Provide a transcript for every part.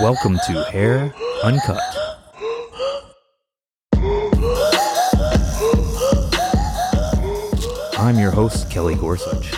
Welcome to Hair Uncut. I'm your host, Kelly Gorsuch.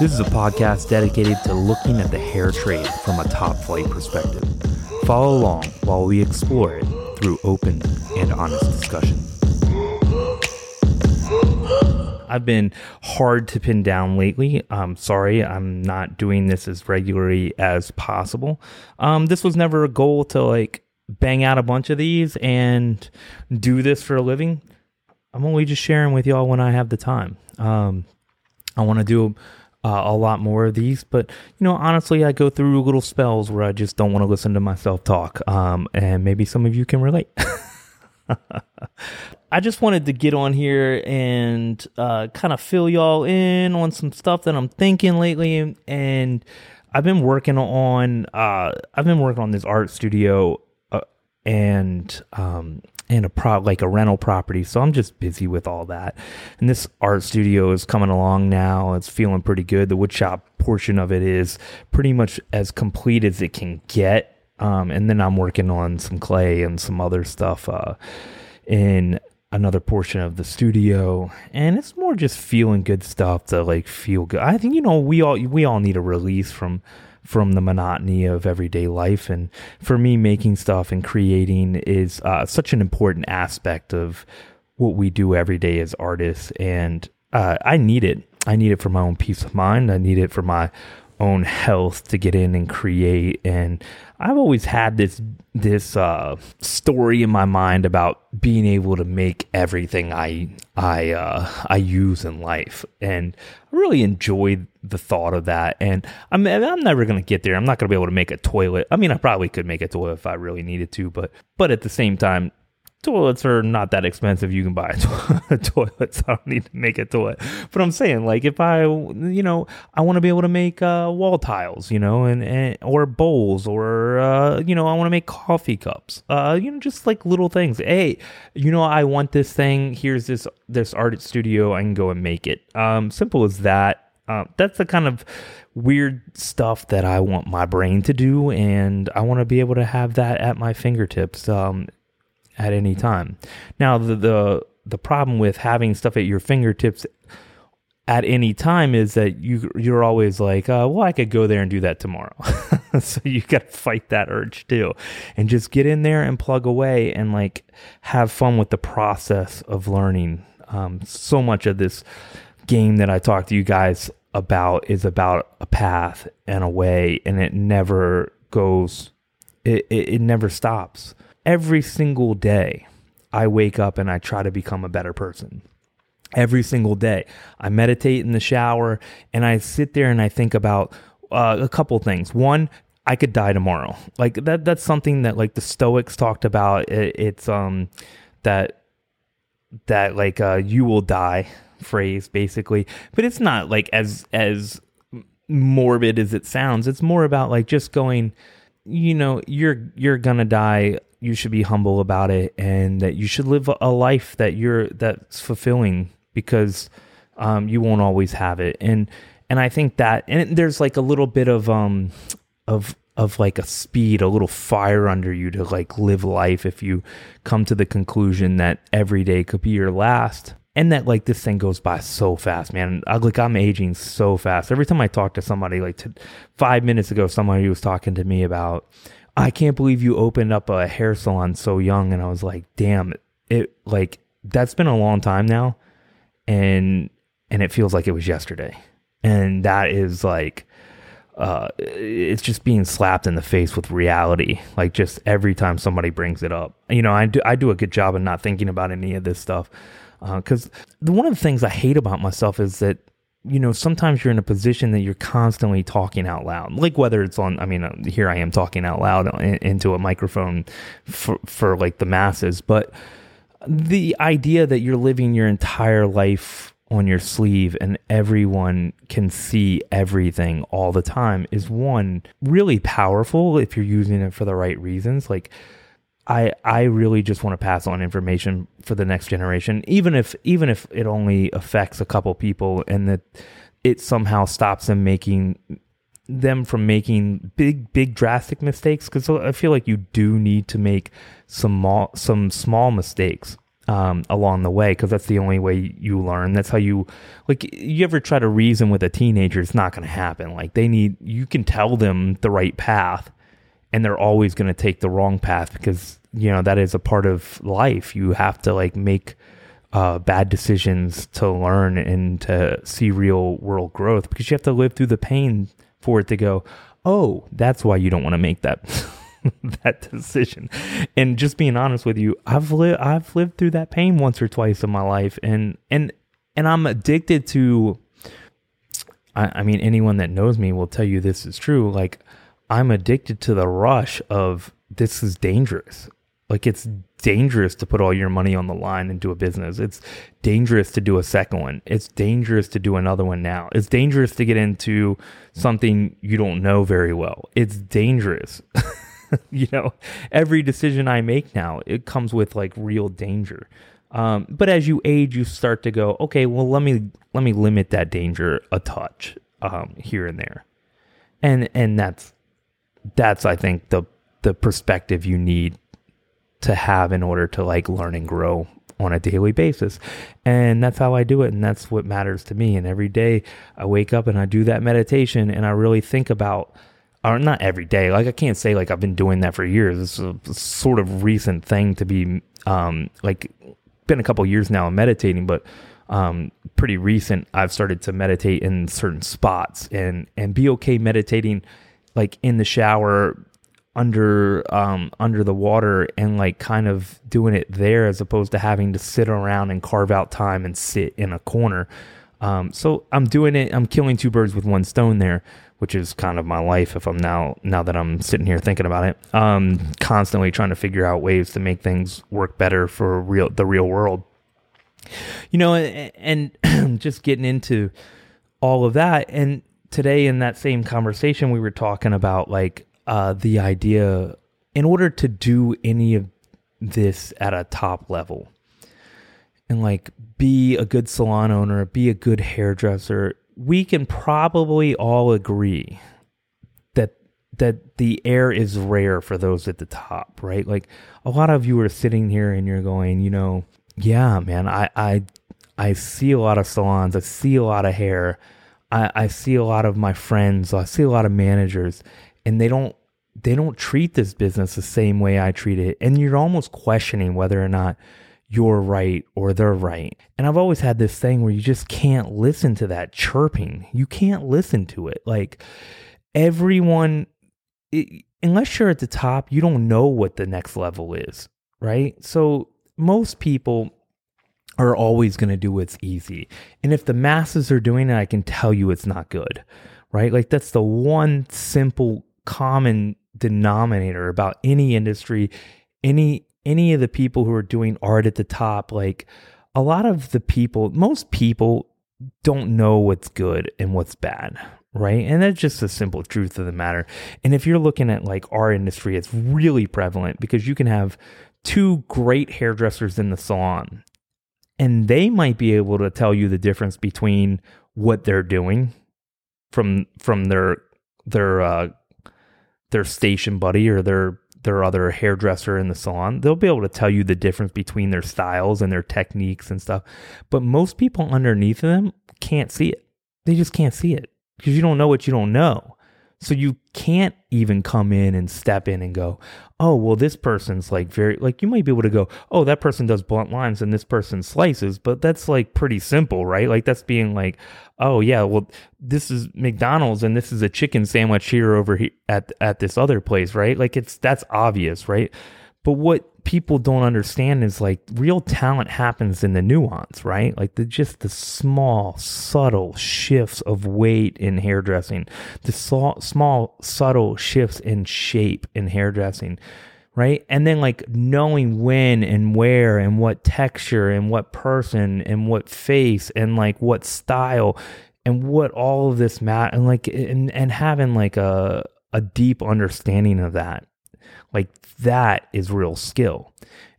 This is a podcast dedicated to looking at the hair trade from a top flight perspective. Follow along while we explore it through open and honest discussion. I've been hard to pin down lately. I'm sorry, I'm not doing this as regularly as possible. Um, this was never a goal to like bang out a bunch of these and do this for a living. I'm only just sharing with y'all when I have the time. Um, I want to do uh, a lot more of these, but you know, honestly, I go through little spells where I just don't want to listen to myself talk. Um, and maybe some of you can relate. I just wanted to get on here and uh, kind of fill y'all in on some stuff that I'm thinking lately, and I've been working on uh, I've been working on this art studio uh, and um, and a pro like a rental property. So I'm just busy with all that. And this art studio is coming along now. It's feeling pretty good. The woodshop portion of it is pretty much as complete as it can get. Um, and then I'm working on some clay and some other stuff uh, in another portion of the studio. And it's more just feeling good stuff to like feel good. I think you know we all we all need a release from from the monotony of everyday life. And for me making stuff and creating is uh, such an important aspect of what we do every day as artists. And uh, i need it. I need it for my own peace of mind. I need it for my own health to get in and create. And I've always had this this uh, story in my mind about being able to make everything I I uh, I use in life, and I really enjoy the thought of that. And I'm I'm never gonna get there. I'm not gonna be able to make a toilet. I mean, I probably could make a toilet if I really needed to, but but at the same time, toilets are not that expensive. You can buy a, toilet, so I don't need to make a toilet. But I'm saying, like, if I, you know, I want to be able to make uh, wall tiles, you know, and, and or bowls, or uh, you know, I want to make coffee cups, uh, you know, just like little things. Hey, you know, I want this thing. Here's this this art studio. I can go and make it. Um, simple as that. Uh, that's the kind of weird stuff that I want my brain to do, and I want to be able to have that at my fingertips. Um, at any time. Now, the the the problem with having stuff at your fingertips at any time is that you you're always like, uh, well, I could go there and do that tomorrow. so you got to fight that urge too, and just get in there and plug away and like have fun with the process of learning. Um, so much of this game that I talk to you guys about is about a path and a way, and it never goes. It, it, it never stops every single day, I wake up and I try to become a better person. Every single day, I meditate in the shower and I sit there and I think about uh, a couple things. One, I could die tomorrow. Like that. That's something that like the Stoics talked about. It, it's um that that like uh, you will die phrase basically, but it's not like as as morbid as it sounds. It's more about like just going. You know, you're you're gonna die you should be humble about it and that you should live a life that you're that's fulfilling because um, you won't always have it and and I think that and there's like a little bit of um of of like a speed, a little fire under you to like live life if you come to the conclusion that every day could be your last. And that like this thing goes by so fast, man. I, like I'm aging so fast. Every time I talk to somebody, like five minutes ago, somebody was talking to me about I can't believe you opened up a hair salon so young. And I was like, damn, it like that's been a long time now. And, and it feels like it was yesterday. And that is like, uh, it's just being slapped in the face with reality. Like just every time somebody brings it up, you know, I do, I do a good job of not thinking about any of this stuff. Uh, cause the, one of the things I hate about myself is that you know, sometimes you're in a position that you're constantly talking out loud, like whether it's on, I mean, uh, here I am talking out loud into a microphone for, for like the masses, but the idea that you're living your entire life on your sleeve and everyone can see everything all the time is one really powerful if you're using it for the right reasons. Like, I I really just want to pass on information for the next generation, even if even if it only affects a couple people and that it somehow stops them making them from making big, big, drastic mistakes because I feel like you do need to make some small, some small mistakes um, along the way because that's the only way you learn. That's how you like. You ever try to reason with a teenager? It's not going to happen. Like they need you can tell them the right path, and they're always going to take the wrong path because you know that is a part of life. You have to like make uh, bad decisions to learn and to see real world growth because you have to live through the pain for it to go, oh, that's why you don't want to make that that decision. And just being honest with you, I've lived I've lived through that pain once or twice in my life, and and and I'm addicted to. I, I mean, anyone that knows me will tell you this is true. Like, I'm addicted to the rush of this is dangerous. Like it's dangerous to put all your money on the line into a business. It's dangerous to do a second one. It's dangerous to do another one now. It's dangerous to get into something you don't know very well. It's dangerous. you know, every decision I make now, it comes with like real danger. Um, but as you age, you start to go, okay, well, let me let me limit that danger a touch um, here and there, and and that's that's I think the the perspective you need to have in order to like learn and grow on a daily basis. And that's how I do it. And that's what matters to me. And every day I wake up and I do that meditation and I really think about, or not every day, like I can't say like I've been doing that for years. It's a sort of recent thing to be, um, like, been a couple years now meditating, but um, pretty recent. I've started to meditate in certain spots and and be okay meditating, like in the shower, under um under the water and like kind of doing it there as opposed to having to sit around and carve out time and sit in a corner. Um, so I'm doing it. I'm killing two birds with one stone there, which is kind of my life. If I'm now now that I'm sitting here thinking about it, um, constantly trying to figure out ways to make things work better for real the real world. You know, and, and just getting into all of that. And today in that same conversation, we were talking about like uh, the idea in order to do any of this at a top level and like be a good salon owner, be a good hairdresser, we can probably all agree that that the air is rare for those at the top, right? Like a lot of you are sitting here and you're going, you know, yeah, man, I I I see a lot of salons, I see a lot of hair, I, I see a lot of my friends, I see a lot of managers, and they don't they don't treat this business the same way I treat it. And you're almost questioning whether or not you're right or they're right. And I've always had this thing where you just can't listen to that chirping. You can't listen to it. Like everyone, it, unless you're at the top, you don't know what the next level is, right? So most people are always going to do what's easy. And if the masses are doing it, I can tell you it's not good, right? Like that's the one simple common denominator about any industry, any any of the people who are doing art at the top, like a lot of the people, most people don't know what's good and what's bad, right? And that's just the simple truth of the matter. And if you're looking at like our industry, it's really prevalent because you can have two great hairdressers in the salon and they might be able to tell you the difference between what they're doing from from their their uh, their station buddy or their their other hairdresser in the salon, they'll be able to tell you the difference between their styles and their techniques and stuff. But most people underneath them can't see it. They just can't see it because you don't know what you don't know. So you can't even come in and step in and go, oh, well, this person's like very, like you might be able to go, oh, that person does blunt lines and this person slices, but that's like pretty simple, right? Like that's being like, oh, yeah, well, this is McDonald's and this is a chicken sandwich here over here at, at this other place, right? Like it's, that's obvious, right? But what people don't understand is like real talent happens in the nuance, right? Like the just the small, subtle shifts of weight in hairdressing, the small, subtle shifts in shape in hairdressing, right? And then like knowing when and where and what texture and what person and what face and like what style and what all of this matter and like and and having like a a deep understanding of that Like that is real skill.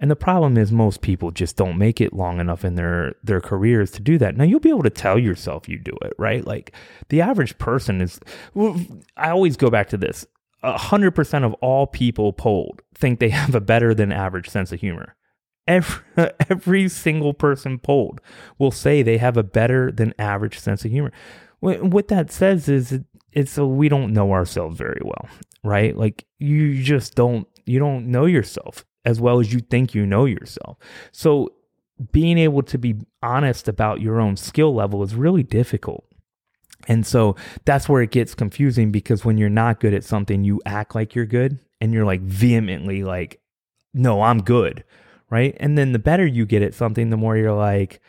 And the problem is most people just don't make it long enough in their their careers to do that. Now you'll be able to tell yourself you do it, right? Like the average person is I always go back to this. 100% of all people polled think they have a better than average sense of humor. Every, every single person polled will say they have a better than average sense of humor. What that says is it's so we don't know ourselves very well, right? Like you just don't you don't know yourself as well as you think you know yourself. So being able to be honest about your own skill level is really difficult. And so that's where it gets confusing because when you're not good at something, you act like you're good and you're like vehemently like, no, I'm good. Right. And then the better you get at something, the more you're like,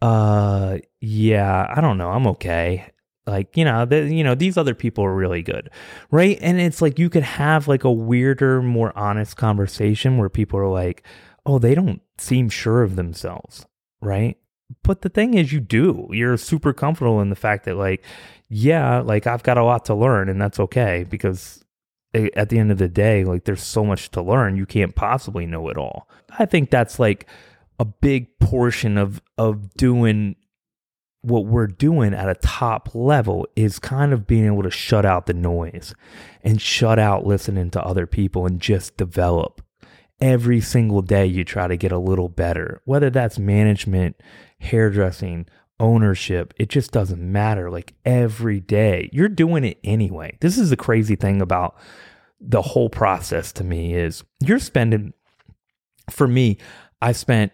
uh, yeah, I don't know. I'm okay. Like, you know, the, you know, these other people are really good. Right. And it's like you could have like a weirder, more honest conversation where people are like, oh, they don't seem sure of themselves. Right but the thing is you do you're super comfortable in the fact that like yeah like i've got a lot to learn and that's okay because at the end of the day like there's so much to learn you can't possibly know it all i think that's like a big portion of of doing what we're doing at a top level is kind of being able to shut out the noise and shut out listening to other people and just develop every single day you try to get a little better whether that's management hairdressing, ownership. It just doesn't matter. Like every day, you're doing it anyway. This is the crazy thing about the whole process to me is you're spending, for me, I spent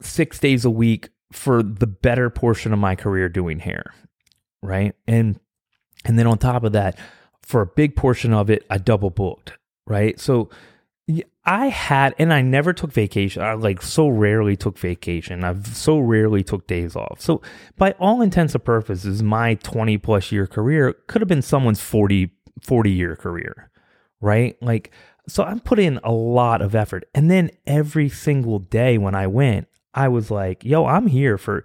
six days a week for the better portion of my career doing hair. Right. And, and then on top of that, for a big portion of it, I double booked. Right. So, I had, and I never took vacation. I like so rarely took vacation. I've so rarely took days off. So, by all intents and purposes, my 20 plus year career could have been someone's 40, 40 year career, right? Like, so I put in a lot of effort. And then every single day when I went, I was like, yo, I'm here for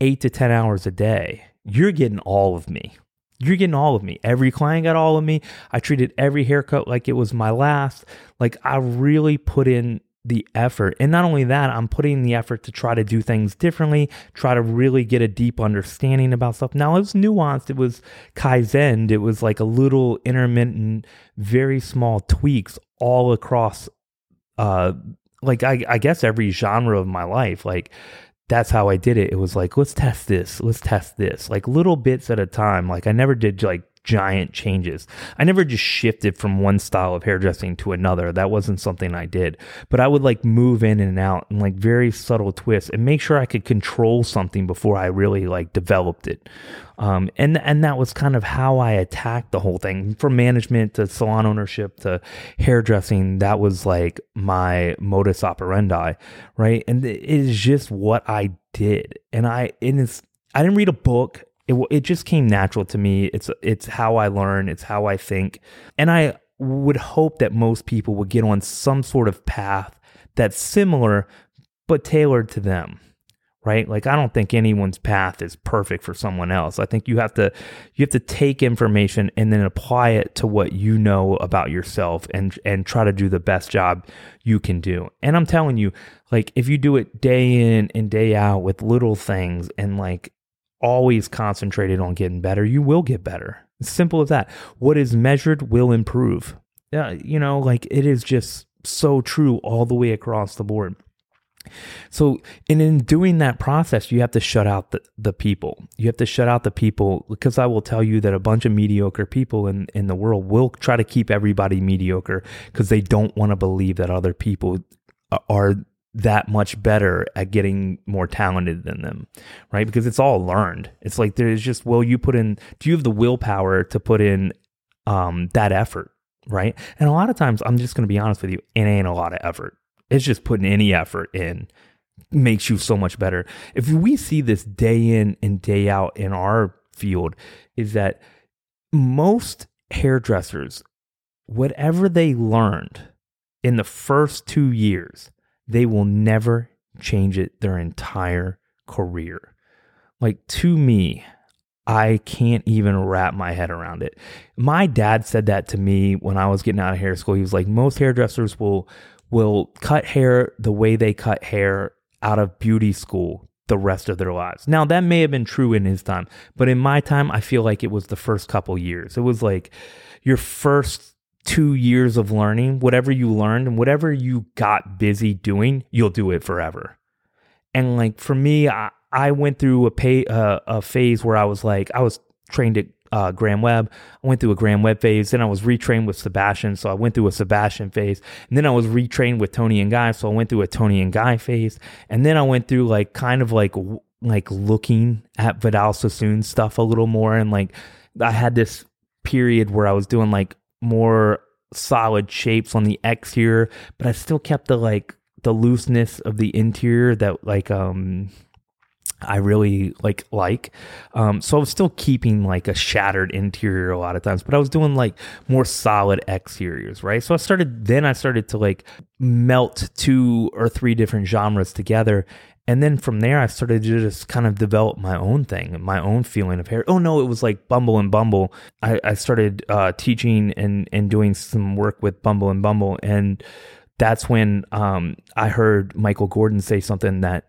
eight to 10 hours a day. You're getting all of me. You're getting all of me. Every client got all of me. I treated every haircut like it was my last. Like I really put in the effort. And not only that, I'm putting the effort to try to do things differently, try to really get a deep understanding about stuff. Now it was nuanced, it was Kaizen, it was like a little intermittent, very small tweaks all across uh like I, I guess every genre of my life. Like that's how I did it. It was like, let's test this, let's test this, like little bits at a time. Like I never did like giant changes. I never just shifted from one style of hairdressing to another. That wasn't something I did. But I would like move in and out and like very subtle twists and make sure I could control something before I really like developed it. Um, and and that was kind of how I attacked the whole thing from management to salon ownership to hairdressing. That was like my modus operandi, right? And it is just what I did. And I and it's I didn't read a book it it just came natural to me. It's it's how I learn, it's how I think. And I would hope that most people would get on some sort of path that's similar but tailored to them. Right? Like I don't think anyone's path is perfect for someone else. I think you have to you have to take information and then apply it to what you know about yourself and and try to do the best job you can do. And I'm telling you, like if you do it day in and day out with little things and like always concentrated on getting better, you will get better. simple as that. What is measured will improve. Uh, you know, like it is just so true all the way across the board. So, and in doing that process, you have to shut out the, the people. You have to shut out the people because I will tell you that a bunch of mediocre people in, in the world will try to keep everybody mediocre because they don't want to believe that other people are that much better at getting more talented than them, right? Because it's all learned. It's like there's just will you put in? Do you have the willpower to put in um, that effort, right? And a lot of times, I'm just going to be honest with you, it ain't a lot of effort. It's just putting any effort in makes you so much better. If we see this day in and day out in our field, is that most hairdressers, whatever they learned in the first two years they will never change it their entire career. Like to me, I can't even wrap my head around it. My dad said that to me when I was getting out of hair school. He was like, most hairdressers will will cut hair the way they cut hair out of beauty school the rest of their lives. Now that may have been true in his time, but in my time I feel like it was the first couple years. It was like your first 2 years of learning, whatever you learned and whatever you got busy doing, you'll do it forever. And like for me, I, I went through a pay uh, a phase where I was like I was trained at uh, Graham Webb. I went through a Graham Webb phase. Then I was retrained with Sebastian, so I went through a Sebastian phase. And then I was retrained with Toni and Guy, so I went through a Toni and Guy phase. And then I went through like kind of like like looking at Vidal Sassoon stuff a little more, and like I had this period where I was doing like more solid shapes on the exterior, but I still kept the like the looseness of the interior that like um I really like like. Um, so I was still keeping like a shattered interior a lot of times, but I was doing like more solid exteriors, right? So I started then I started to like melt two or three different genres together. And then from there, I started to just kind of develop my own thing, my own feeling of hair. Oh no, it was like Bumble and Bumble. I, I started uh, teaching and and doing some work with Bumble and Bumble, and that's when um, I heard Michael Gordon say something that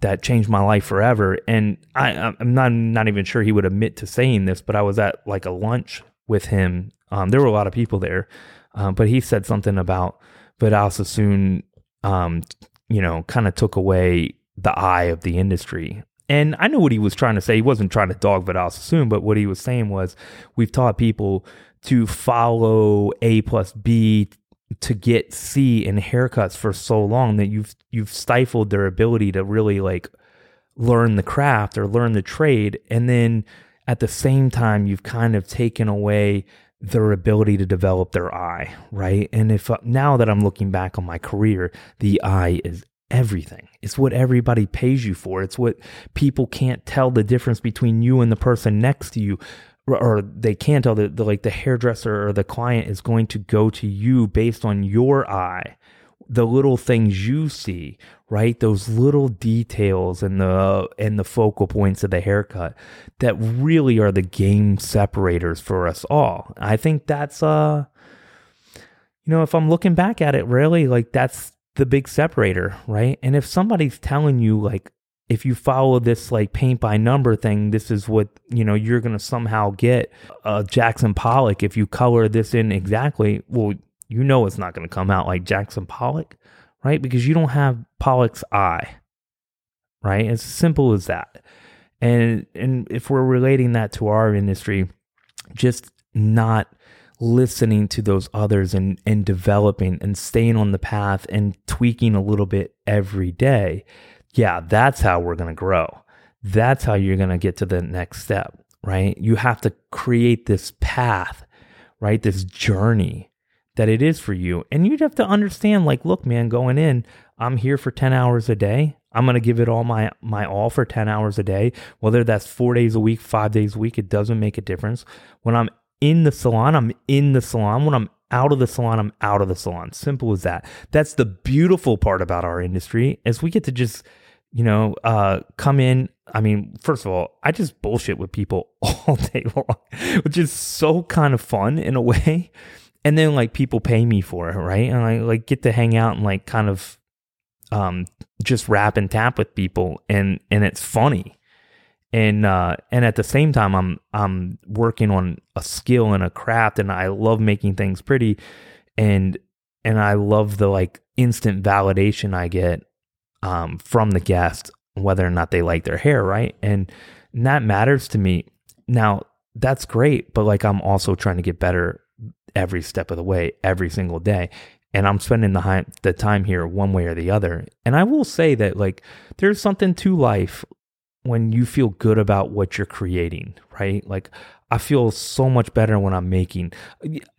that changed my life forever. And I, I'm not not even sure he would admit to saying this, but I was at like a lunch with him. Um, there were a lot of people there, um, but he said something about Vidal Sassoon, um, you know, kind of took away the eye of the industry. And I know what he was trying to say. He wasn't trying to dog Vidal Sassoon, but what he was saying was we've taught people to follow A plus B to get C in haircuts for so long that you've you've stifled their ability to really like learn the craft or learn the trade and then at the same time you've kind of taken away their ability to develop their eye, right? And if uh, now that I'm looking back on my career, the eye is everything. It's what everybody pays you for. It's what people can't tell the difference between you and the person next to you or they can't tell that the, like the hairdresser or the client is going to go to you based on your eye the little things you see right those little details and the and the focal points of the haircut that really are the game separators for us all i think that's uh you know if i'm looking back at it really like that's the big separator right and if somebody's telling you like if you follow this like paint by number thing, this is what you know you're gonna somehow get a Jackson Pollock if you color this in exactly. Well, you know it's not gonna come out like Jackson Pollock, right? Because you don't have Pollock's eye, right? As simple as that. And and if we're relating that to our industry, just not listening to those others and and developing and staying on the path and tweaking a little bit every day yeah, that's how we're going to grow. That's how you're going to get to the next step, right? You have to create this path, right? This journey that it is for you. And you'd have to understand like, look, man, going in, I'm here for 10 hours a day. I'm going to give it all my my all for 10 hours a day. Whether that's 4 days a week, 5 days a week, it doesn't make a difference. When I'm in the salon, I'm in the salon. When I'm out of the salon, I'm out of the salon. Simple as that. That's the beautiful part about our industry is we get to just, you know, uh, come in. I mean, first of all, I just bullshit with people all day long, which is so kind of fun in a way. And then like people pay me for it, right? And I like get to hang out and like kind of um just rap and tap with people and and it's funny and uh, and at the same time I'm I'm working on a skill and a craft and I love making things pretty. And and I love the like instant validation I get um, from the guest whether or not they like their hair right? And, and that matters to me. Now that's great but like I'm also trying to get better every step of the way every single day. And I'm spending the, high, the time here one way or the other. And I will say that like there's something to life when you feel good about what you're creating, right? Like I feel so much better when I'm making.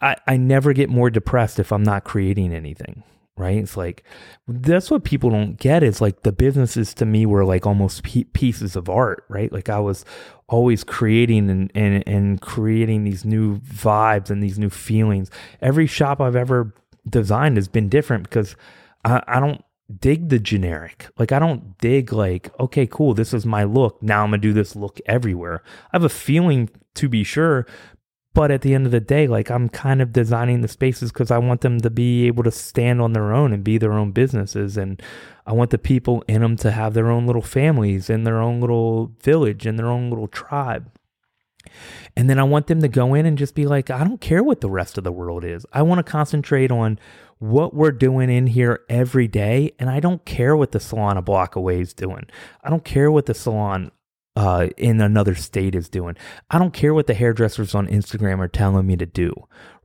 I, I never get more depressed if I'm not creating anything, right? It's like that's what people don't get is like the businesses to me were like almost pieces of art, right? Like I was always creating and, and, and creating these new vibes and these new feelings. Every shop I've ever designed has been different because I, I don't dig the generic. Like I don't dig like, okay, cool, this is my look. Now I'm gonna do this look everywhere. I have a feeling to be sure, but at the end of the day, like I'm kind of designing the spaces because I want them to be able to stand on their own and be their own businesses. And I want the people in them to have their own little families and their own little village and their own little tribe. And then I want them to go in and just be like, I don't care what the rest of the world is. I want to concentrate on what we're doing in here every day. And I don't care what the salon a block away is doing. I don't care what the salon uh, in another state is doing. I don't care what the hairdressers on Instagram are telling me to do,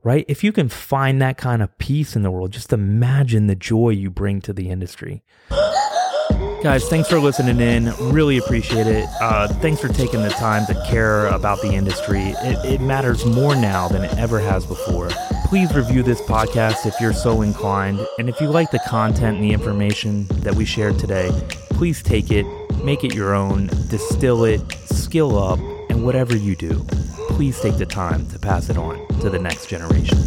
right? If you can find that kind of peace in the world, just imagine the joy you bring to the industry. Guys, thanks for listening in. Really appreciate it. Uh, thanks for taking the time to care about the industry. It, it matters more now than it ever has before. Please review this podcast if you're so inclined. And if you like the content and the information that we shared today, please take it, make it your own, distill it, skill up, and whatever you do, please take the time to pass it on to the next generation.